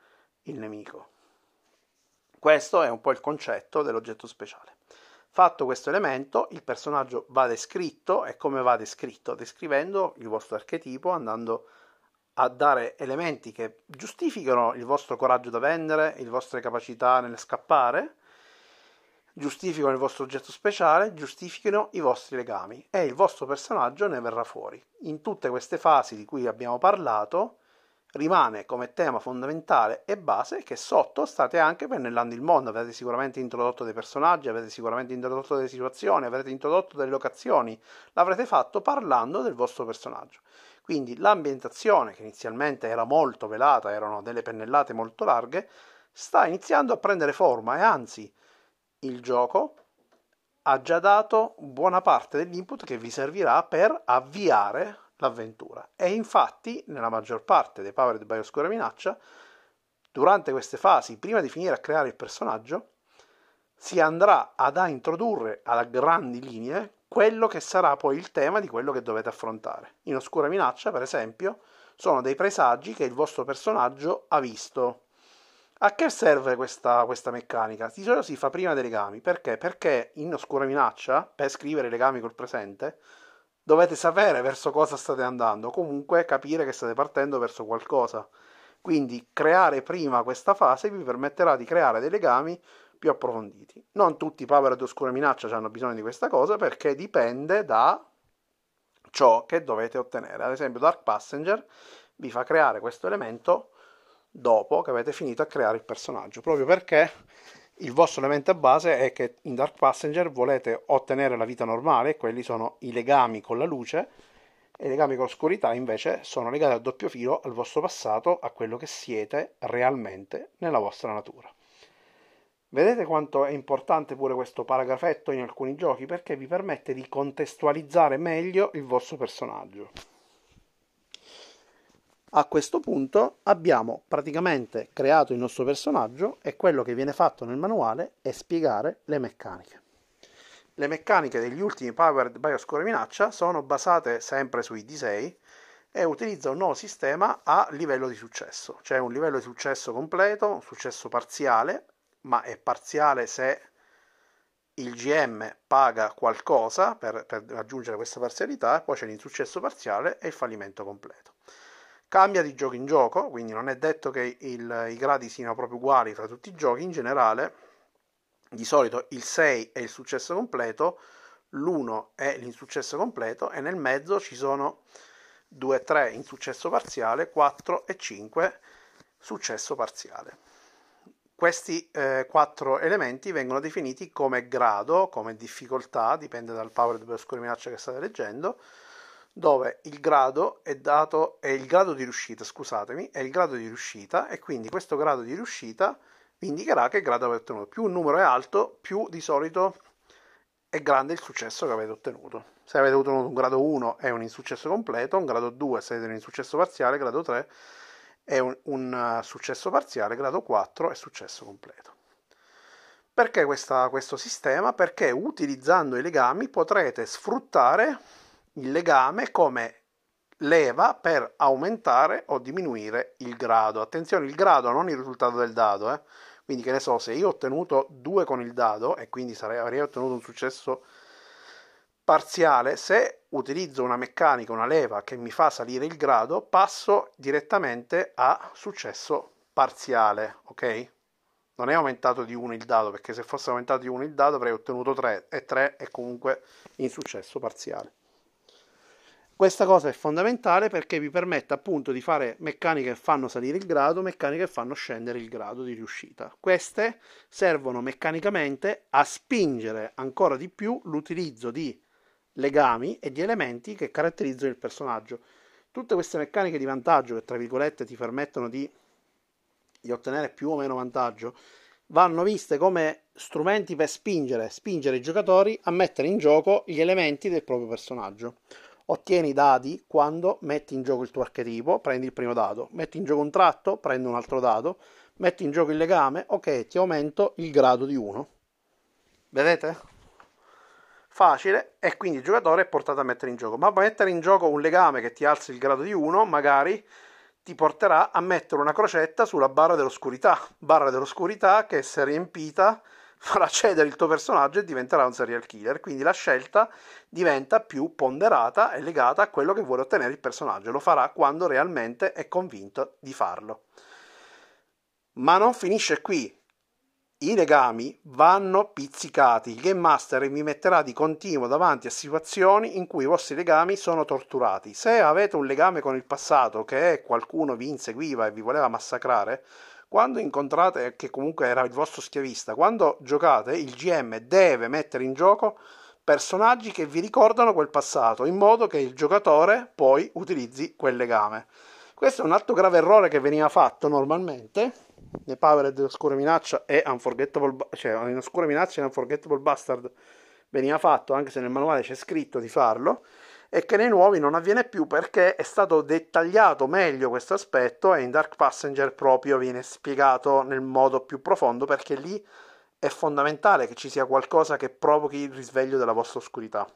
il nemico. Questo è un po' il concetto dell'oggetto speciale. Fatto questo elemento, il personaggio va descritto e come va descritto? Descrivendo il vostro archetipo, andando a dare elementi che giustificano il vostro coraggio da vendere, le vostre capacità nel scappare, giustificano il vostro oggetto speciale, giustificano i vostri legami e il vostro personaggio ne verrà fuori. In tutte queste fasi di cui abbiamo parlato, rimane come tema fondamentale e base che sotto state anche pennellando il mondo, avete sicuramente introdotto dei personaggi, avete sicuramente introdotto delle situazioni, avete introdotto delle locazioni, l'avrete fatto parlando del vostro personaggio. Quindi l'ambientazione, che inizialmente era molto velata, erano delle pennellate molto larghe, sta iniziando a prendere forma e anzi il gioco ha già dato buona parte dell'input che vi servirà per avviare l'avventura. E infatti, nella maggior parte dei Powered by Oscura Minaccia, durante queste fasi, prima di finire a creare il personaggio, si andrà ad introdurre a grandi linee quello che sarà poi il tema di quello che dovete affrontare. In Oscura Minaccia, per esempio, sono dei presagi che il vostro personaggio ha visto. A che serve questa, questa meccanica? Di solito si fa prima dei legami. Perché? Perché in Oscura Minaccia, per scrivere legami col presente, dovete sapere verso cosa state andando, comunque capire che state partendo verso qualcosa. Quindi creare prima questa fase vi permetterà di creare dei legami più approfonditi. Non tutti i Power ad Oscura Minaccia hanno bisogno di questa cosa perché dipende da ciò che dovete ottenere. Ad esempio Dark Passenger vi fa creare questo elemento dopo che avete finito a creare il personaggio, proprio perché il vostro elemento base è che in Dark Passenger volete ottenere la vita normale, quelli sono i legami con la luce, e i legami con l'oscurità invece sono legati a doppio filo al vostro passato, a quello che siete realmente nella vostra natura. Vedete quanto è importante pure questo paragrafetto in alcuni giochi perché vi permette di contestualizzare meglio il vostro personaggio. A questo punto abbiamo praticamente creato il nostro personaggio e quello che viene fatto nel manuale è spiegare le meccaniche. Le meccaniche degli ultimi Powered Bioscore Minaccia sono basate sempre sui D6 e utilizza un nuovo sistema a livello di successo, cioè un livello di successo completo, un successo parziale, ma è parziale se il GM paga qualcosa per, per raggiungere questa parzialità, poi c'è l'insuccesso parziale e il fallimento completo cambia di gioco in gioco, quindi non è detto che il, i gradi siano proprio uguali tra tutti i giochi, in generale di solito il 6 è il successo completo, l'1 è l'insuccesso completo e nel mezzo ci sono 2 e 3 insuccesso parziale, 4 e 5 successo parziale. Questi eh, quattro elementi vengono definiti come grado, come difficoltà, dipende dal power di oscura minaccia che state leggendo, dove il grado è dato, è il grado di riuscita, scusatemi, è il grado di riuscita e quindi questo grado di riuscita vi indicherà che grado avete ottenuto. Più un numero è alto, più di solito è grande il successo che avete ottenuto. Se avete ottenuto un grado 1 è un insuccesso completo, un grado 2 se avete un insuccesso parziale, grado 3 è un, un uh, successo parziale, grado 4 è successo completo. Perché questa, questo sistema? Perché utilizzando i legami potrete sfruttare il legame come leva per aumentare o diminuire il grado. Attenzione, il grado non il risultato del dado, eh? quindi che ne so, se io ho ottenuto 2 con il dado e quindi sarei, avrei ottenuto un successo parziale, se utilizzo una meccanica, una leva che mi fa salire il grado, passo direttamente a successo parziale, ok? non è aumentato di 1 il dado, perché se fosse aumentato di 1 il dado avrei ottenuto 3 e 3 è comunque insuccesso parziale. Questa cosa è fondamentale perché vi permette appunto di fare meccaniche che fanno salire il grado, meccaniche che fanno scendere il grado di riuscita. Queste servono meccanicamente a spingere ancora di più l'utilizzo di legami e di elementi che caratterizzano il personaggio. Tutte queste meccaniche di vantaggio che tra virgolette ti permettono di, di ottenere più o meno vantaggio vanno viste come strumenti per spingere, spingere i giocatori a mettere in gioco gli elementi del proprio personaggio. Ottieni i dadi quando metti in gioco il tuo archetipo, prendi il primo dado, metti in gioco un tratto, prendi un altro dado, metti in gioco il legame, ok, ti aumento il grado di 1. Vedete? Facile e quindi il giocatore è portato a mettere in gioco. Ma mettere in gioco un legame che ti alzi il grado di 1, magari ti porterà a mettere una crocetta sulla barra dell'oscurità, barra dell'oscurità che se riempita farà cedere il tuo personaggio e diventerà un serial killer. Quindi la scelta diventa più ponderata e legata a quello che vuole ottenere il personaggio. Lo farà quando realmente è convinto di farlo. Ma non finisce qui. I legami vanno pizzicati. Il Game Master vi metterà di continuo davanti a situazioni in cui i vostri legami sono torturati. Se avete un legame con il passato che qualcuno vi inseguiva e vi voleva massacrare, quando incontrate, che comunque era il vostro schiavista, quando giocate, il GM deve mettere in gioco personaggi che vi ricordano quel passato, in modo che il giocatore poi utilizzi quel legame. Questo è un altro grave errore che veniva fatto normalmente nei Powered Oscura Minaccia e Unforgettable, cioè in Oscura Minaccia e Unforgettable Bastard veniva fatto, anche se nel manuale c'è scritto di farlo, e che nei nuovi non avviene più perché è stato dettagliato meglio questo aspetto e in Dark Passenger proprio viene spiegato nel modo più profondo perché lì è fondamentale che ci sia qualcosa che provochi il risveglio della vostra oscurità.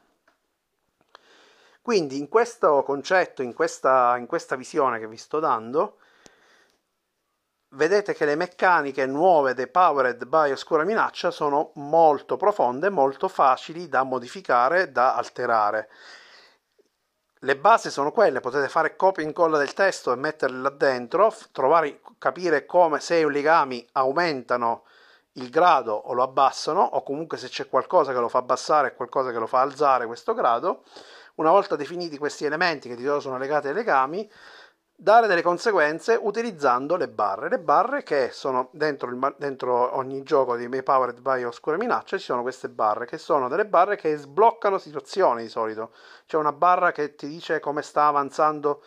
Quindi in questo concetto, in questa, in questa visione che vi sto dando, vedete che le meccaniche nuove dei Powered by Oscura Minaccia sono molto profonde, molto facili da modificare, da alterare. Le basi sono quelle, potete fare copia e incolla del testo e metterle là dentro, trovare, capire come se i legami aumentano il grado o lo abbassano, o comunque se c'è qualcosa che lo fa abbassare e qualcosa che lo fa alzare questo grado. Una volta definiti questi elementi che di solito sono legati ai legami, dare delle conseguenze utilizzando le barre. Le barre che sono dentro, il, dentro ogni gioco di May Powered by Oscura Minaccia ci sono queste barre che sono delle barre che sbloccano situazioni di solito. C'è una barra che ti dice come sta avanzando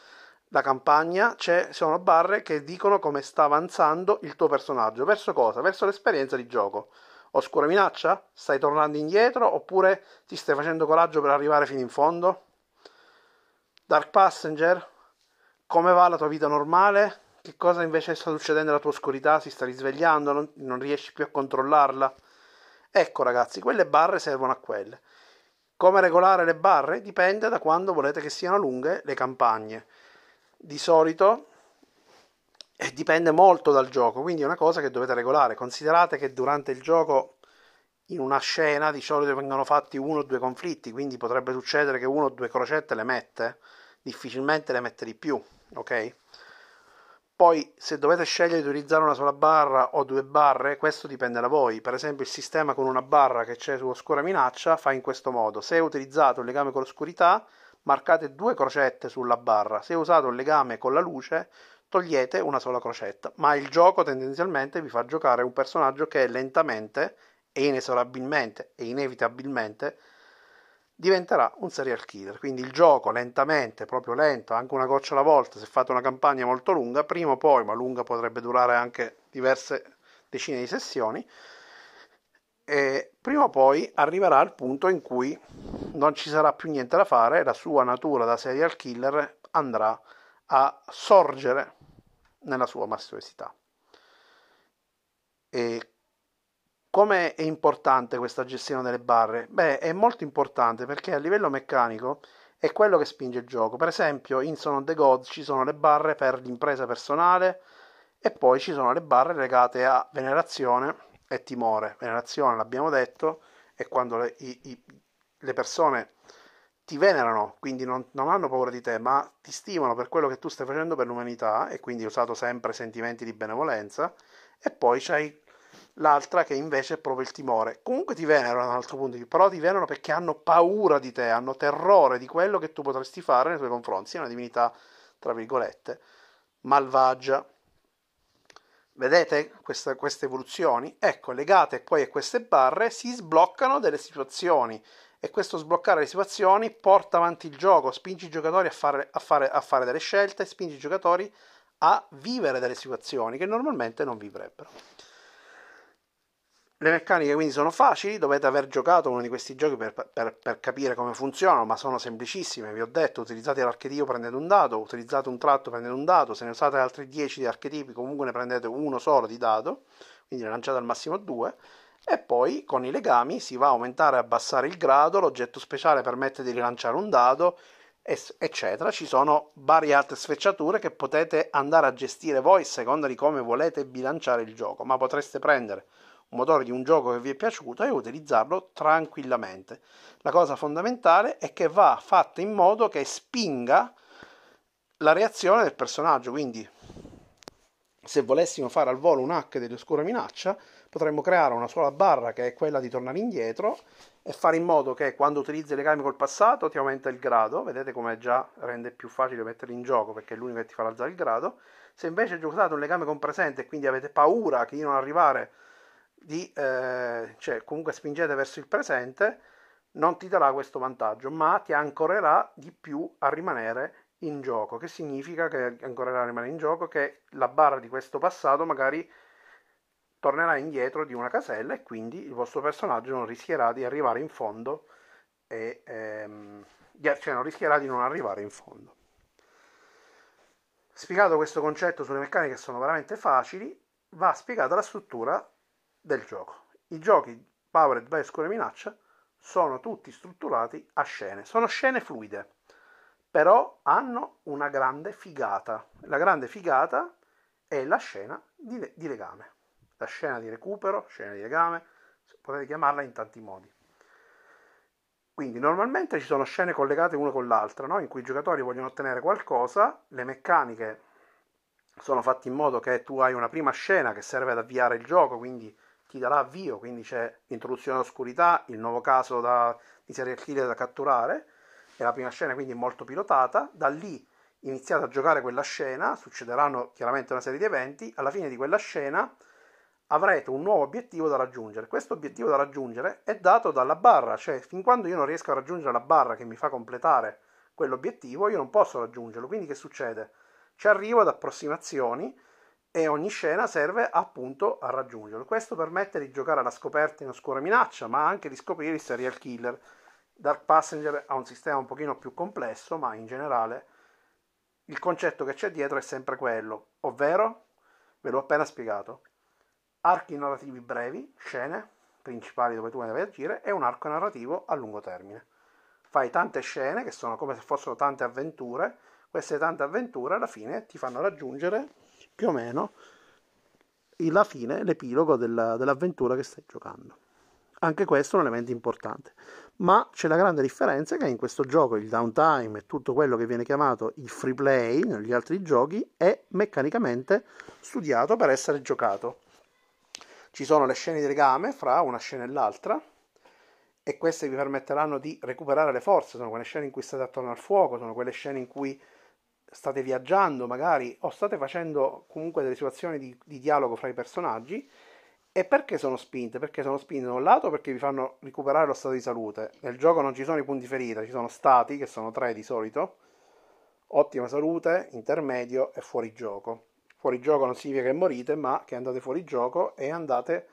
la campagna, ci sono barre che dicono come sta avanzando il tuo personaggio. Verso cosa? Verso l'esperienza di gioco. Oscura minaccia? Stai tornando indietro oppure ti stai facendo coraggio per arrivare fino in fondo? Dark Passenger? Come va la tua vita normale? Che cosa invece sta succedendo nella tua oscurità? Si sta risvegliando? Non, non riesci più a controllarla? Ecco ragazzi, quelle barre servono a quelle. Come regolare le barre? Dipende da quando volete che siano lunghe le campagne. Di solito eh, dipende molto dal gioco, quindi è una cosa che dovete regolare. Considerate che durante il gioco in una scena di solito vengono fatti uno o due conflitti, quindi potrebbe succedere che uno o due crocette le mette, difficilmente le mette di più ok? Poi se dovete scegliere di utilizzare una sola barra o due barre, questo dipende da voi. Per esempio il sistema con una barra che c'è su Oscura Minaccia fa in questo modo. Se utilizzate un legame con l'oscurità, marcate due crocette sulla barra. Se usate un legame con la luce, togliete una sola crocetta. Ma il gioco tendenzialmente vi fa giocare un personaggio che lentamente e inesorabilmente e inevitabilmente diventerà un serial killer. Quindi il gioco lentamente, proprio lento, anche una goccia alla volta, se fate una campagna molto lunga, prima o poi, ma lunga potrebbe durare anche diverse decine di sessioni, prima o poi arriverà al punto in cui non ci sarà più niente da fare, la sua natura da serial killer andrà a sorgere nella sua maestosità. E come è importante questa gestione delle barre? Beh, è molto importante perché a livello meccanico è quello che spinge il gioco. Per esempio, in Son of the Gods ci sono le barre per l'impresa personale e poi ci sono le barre legate a venerazione e timore. Venerazione, l'abbiamo detto, è quando le, i, i, le persone ti venerano, quindi non, non, hanno paura di te, ma ti stimano per quello che tu stai facendo per l'umanità e quindi usato sempre sentimenti di benevolenza. E poi c'hai l'altra che invece è proprio il timore. Comunque ti venerano da un altro punto di vista, però ti venerano perché hanno paura di te, hanno terrore di quello che tu potresti fare nei tuoi confronti. Sei una divinità, tra virgolette, malvagia. Vedete questa, queste evoluzioni? Ecco, legate poi a queste barre si sbloccano delle situazioni e questo sbloccare le situazioni porta avanti il gioco, spinge i giocatori a fare, a fare, a fare delle scelte, spinge i giocatori a vivere delle situazioni che normalmente non vivrebbero. Le meccaniche quindi sono facili, dovete aver giocato uno di questi giochi per, per, per, capire come funzionano, ma sono semplicissime, vi ho detto, utilizzate l'archetipo prendete un dado, utilizzate un tratto prendete un dado, se ne usate altri 10 di archetipi comunque ne prendete uno solo di dado, quindi ne lanciate al massimo due, e poi con i legami si va a aumentare e abbassare il grado, l'oggetto speciale permette di rilanciare un dado, eccetera. Ci sono varie altre sfrecciature che potete andare a gestire voi a seconda di come volete bilanciare il gioco, ma potreste prendere un motore di un gioco che vi è piaciuto e utilizzarlo tranquillamente. La cosa fondamentale è che va fatta in modo che spinga la reazione del personaggio, quindi se volessimo fare al volo un hack dell'oscura minaccia, potremmo creare una sola barra che è quella di tornare indietro e fare in modo che quando utilizzi legami col passato ti aumenta il grado, vedete come già rende più facile metterli in gioco perché è l'unico che ti farà alzare il grado. Se invece giocate un legame con presente e quindi avete paura che di non arrivare di, eh, cioè comunque spingete verso il presente, non ti darà questo vantaggio, ma ti ancorerà di più a rimanere in gioco. Che significa che ancorerà a rimanere in gioco? Che la barra di questo passato magari tornerà indietro di una casella e quindi il vostro personaggio non rischierà di arrivare in fondo e ehm, cioè non rischierà di non arrivare in fondo. Spiegato questo concetto sulle meccaniche che sono veramente facili, va spiegata la struttura del gioco. I giochi Powered by Oscura Minaccia sono tutti strutturati a scene, sono scene fluide, però hanno una grande figata. La grande figata è la scena di, di legame, la scena di recupero, scena di legame, potete chiamarla in tanti modi. Quindi normalmente ci sono scene collegate una con l'altra, no? in cui i giocatori vogliono ottenere qualcosa, le meccaniche sono fatte in modo che tu hai una prima scena che serve ad avviare il gioco, quindi ti darà avvio, quindi c'è l'introduzione all'oscurità, il nuovo caso da, di serial killer da catturare, e la prima scena quindi è molto pilotata, da lì iniziate a giocare quella scena, succederanno chiaramente una serie di eventi, alla fine di quella scena avrete un nuovo obiettivo da raggiungere. Questo obiettivo da raggiungere è dato dalla barra, cioè fin quando io non riesco a raggiungere la barra che mi fa completare quell'obiettivo, io non posso raggiungerlo. Quindi che succede? Ci arrivo ad approssimazioni e ogni scena serve appunto a raggiungerlo. Questo permette di giocare alla scoperta in oscura minaccia, ma anche di scoprire il serial killer. Dark Passenger ha un sistema un pochino più complesso, ma in generale il concetto che c'è dietro è sempre quello, ovvero, ve l'ho appena spiegato, archi narrativi brevi, scene principali dove tu devi agire, e un arco narrativo a lungo termine. Fai tante scene che sono come se fossero tante avventure, queste tante avventure alla fine ti fanno raggiungere più o meno la fine, l'epilogo della, dell'avventura che stai giocando. Anche questo è un elemento importante. Ma c'è la grande differenza che in questo gioco il downtime e tutto quello che viene chiamato il free play negli altri giochi è meccanicamente studiato per essere giocato. Ci sono le scene di legame fra una scena e l'altra e queste vi permetteranno di recuperare le forze. Sono quelle scene in cui state attorno al fuoco, sono quelle scene in cui state viaggiando magari o state facendo comunque delle situazioni di, di dialogo fra i personaggi. E perché sono spinte? Perché sono spinte da un lato perché vi fanno recuperare lo stato di salute. Nel gioco non ci sono i punti ferita, ci sono stati, che sono tre di solito, ottima salute, intermedio e fuori gioco. Fuori gioco non significa che morite, ma che andate fuori gioco e andate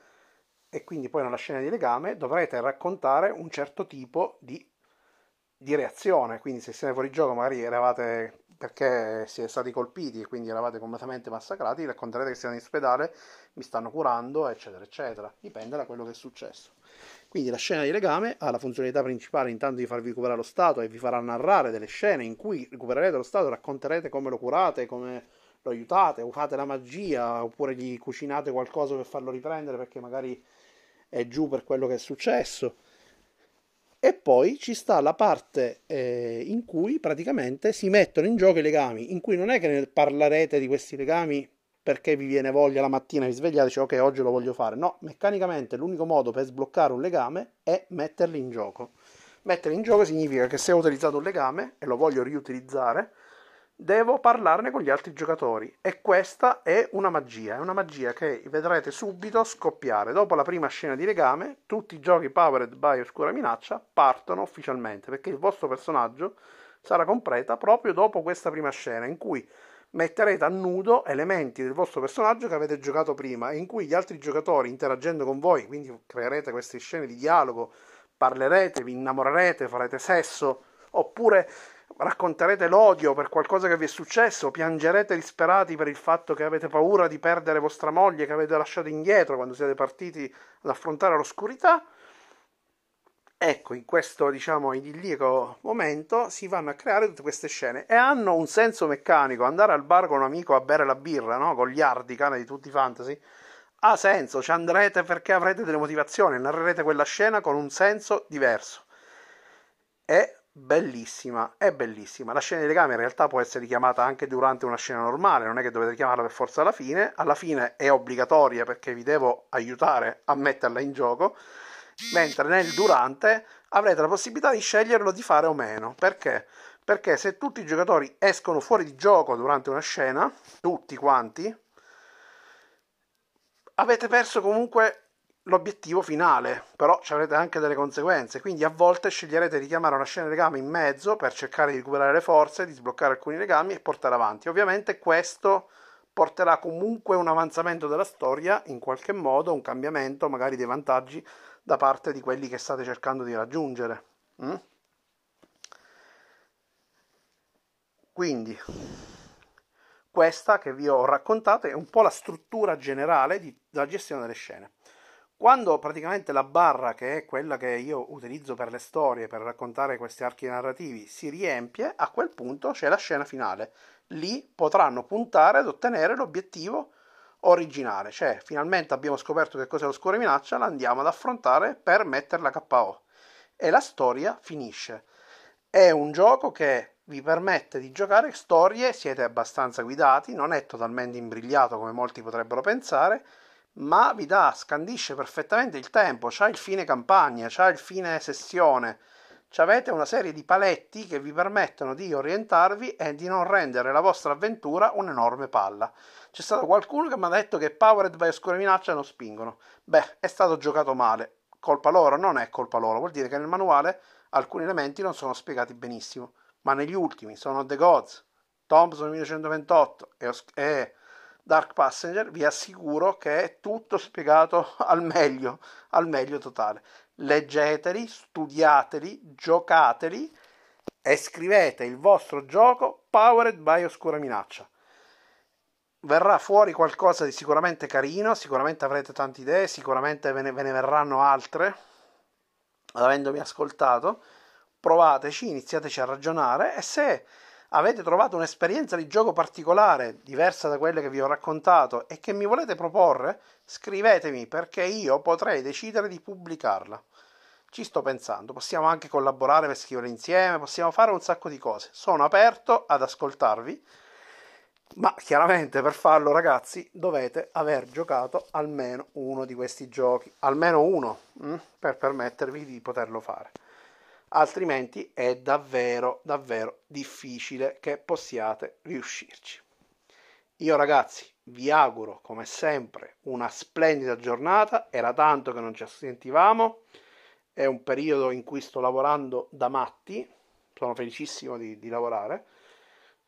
e quindi poi nella scena di legame dovrete raccontare un certo tipo di, di reazione. Quindi se siete fuori gioco magari eravate perché siete stati colpiti e quindi eravate completamente massacrati, racconterete che siete in ospedale, mi stanno curando, eccetera, eccetera. Dipende da quello che è successo. Quindi la scena di legame ha la funzionalità principale intanto di farvi recuperare lo stato e vi farà narrare delle scene in cui recupererete lo stato, racconterete come lo curate, come lo aiutate, o fate la magia, oppure gli cucinate qualcosa per farlo riprendere perché magari è giù per quello che è successo e poi ci sta la parte eh, in cui praticamente si mettono in gioco i legami, in cui non è che parlerete di questi legami perché vi viene voglia la mattina, vi svegliate e dice ok oggi lo voglio fare. No, meccanicamente l'unico modo per sbloccare un legame è metterli in gioco. Metterli in gioco significa che se ho utilizzato un legame e lo voglio riutilizzare, devo parlarne con gli altri giocatori e questa è una magia, è una magia che vedrete subito scoppiare. Dopo la prima scena di legame, tutti i giochi powered by Oscura Minaccia partono ufficialmente perché il vostro personaggio sarà completa proprio dopo questa prima scena in cui metterete a nudo elementi del vostro personaggio che avete giocato prima e in cui gli altri giocatori interagendo con voi, quindi creerete queste scene di dialogo, parlerete, vi innamorerete, farete sesso oppure racconterete l'odio per qualcosa che vi è successo, piangerete disperati per il fatto che avete paura di perdere vostra moglie che avete lasciato indietro quando siete partiti ad affrontare l'oscurità. Ecco, in questo diciamo idilliaco momento si vanno a creare tutte queste scene e hanno un senso meccanico. Andare al bar con un amico a bere la birra, no? Con gli ardi, cane di tutti i fantasy, ha senso, ci andrete perché avrete delle motivazioni, narrerete quella scena con un senso diverso. È bellissima, è bellissima. La scena di legame in realtà può essere richiamata anche durante una scena normale, non è che dovete chiamarla per forza alla fine. Alla fine è obbligatoria perché vi devo aiutare a metterla in gioco, mentre nel durante avrete la possibilità di sceglierlo di fare o meno. Perché? Perché se tutti i giocatori escono fuori di gioco durante una scena, tutti quanti, avete perso comunque l'obiettivo finale, però ci avrete anche delle conseguenze, quindi a volte sceglierete di chiamare una scena di legame in mezzo per cercare di recuperare le forze, di sbloccare alcuni legami e portare avanti. Ovviamente questo porterà comunque un avanzamento della storia, in qualche modo un cambiamento, magari dei vantaggi da parte di quelli che state cercando di raggiungere. Mm? Quindi questa che vi ho raccontato è un po' la struttura generale di, della gestione delle scene. Quando praticamente la barra, che è quella che io utilizzo per le storie, per raccontare questi archi narrativi, si riempie, a quel punto c'è la scena finale. Lì potranno puntare ad ottenere l'obiettivo originale, cioè finalmente abbiamo scoperto che cos'è l'oscura minaccia, la andiamo ad affrontare per metterla KO. E la storia finisce. È un gioco che vi permette di giocare storie, siete abbastanza guidati, non è totalmente imbrigliato come molti potrebbero pensare, ma vi dà, scandisce perfettamente il tempo, c'ha il fine campagna, c'ha il fine sessione, avete una serie di paletti che vi permettono di orientarvi e di non rendere la vostra avventura un'enorme palla. C'è stato qualcuno che mi ha detto che Powered by Oscure Minaccia non spingono. Beh, è stato giocato male. Colpa loro? Non è colpa loro, vuol dire che nel manuale alcuni elementi non sono spiegati benissimo. Ma negli ultimi sono The Gods, Thompson 1928 e, e Dark Passenger, vi assicuro che è tutto spiegato al meglio, al meglio totale. Leggeteli, studiateli, giocateli e scrivete il vostro gioco Powered by Oscura Minaccia. Verrà fuori qualcosa di sicuramente carino, sicuramente avrete tante idee, sicuramente ve ne, ve ne verranno altre, avendomi ascoltato. Provateci, iniziateci a ragionare e se avete trovato un'esperienza di gioco particolare, diversa da quelle che vi ho raccontato e che mi volete proporre, scrivetemi perché io potrei decidere di pubblicarla. Ci sto pensando, possiamo anche collaborare per scrivere insieme, possiamo fare un sacco di cose. Sono aperto ad ascoltarvi, ma chiaramente per farlo, ragazzi, dovete aver giocato almeno uno di questi giochi, almeno uno, mh, mm, per permettervi di poterlo fare altrimenti è davvero davvero difficile che possiate riuscirci. Io ragazzi vi auguro come sempre una splendida giornata, era tanto che non ci sentivamo, è un periodo in cui sto lavorando da matti, sono felicissimo di, di lavorare,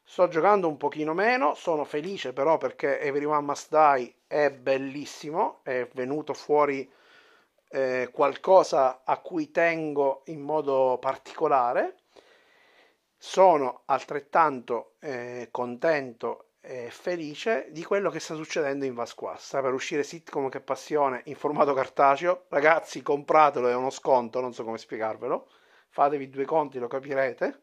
sto giocando un pochino meno, sono felice però perché Everyone Must Die è bellissimo, è venuto fuori eh, qualcosa a cui tengo in modo particolare. Sono altrettanto eh, contento e felice di quello che sta succedendo in Vasquas. Sta per uscire sitcom che passione in formato cartaceo. Ragazzi, compratelo, è uno sconto, non so come spiegarvelo. Fatevi due conti, lo capirete.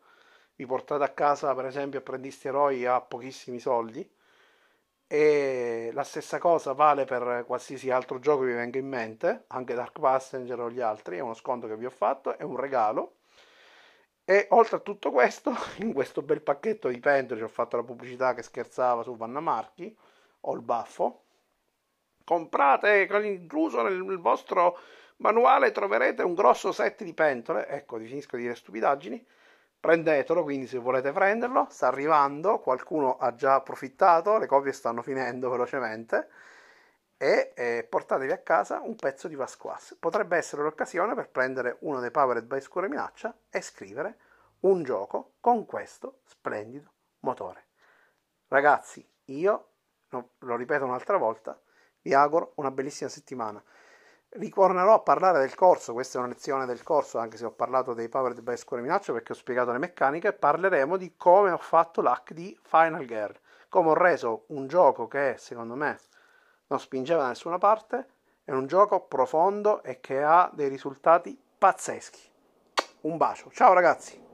Vi portate a casa, per esempio, apprendisti eroi a pochissimi soldi e la stessa cosa vale per qualsiasi altro gioco che vi venga in mente, anche Dark Passenger o gli altri, è uno sconto che vi ho fatto, è un regalo. E oltre a tutto questo, in questo bel pacchetto di pentole ho fatto la pubblicità che scherzava su Vanna Marchi, o il baffo. Comprate, incluso nel vostro manuale troverete un grosso set di pentole, ecco, finisco di dire stupidaggini, prendetelo, quindi se volete prenderlo, sta arrivando, qualcuno ha già approfittato, le copie stanno finendo velocemente e eh, portatevi a casa un pezzo di Vasquas. Potrebbe essere l'occasione per prendere uno dei Powered by Scure Minaccia e scrivere un gioco con questo splendido motore. Ragazzi, io, lo ripeto un'altra volta, vi auguro una bellissima settimana. Ritornerò a parlare del corso, questa è una lezione del corso, anche se ho parlato dei Powered by Square Minaccia perché ho spiegato le meccaniche, parleremo di come ho fatto l'hack di Final Girl, come ho reso un gioco che secondo me non spingeva da nessuna parte, è un gioco profondo e che ha dei risultati pazzeschi. Un bacio, ciao ragazzi!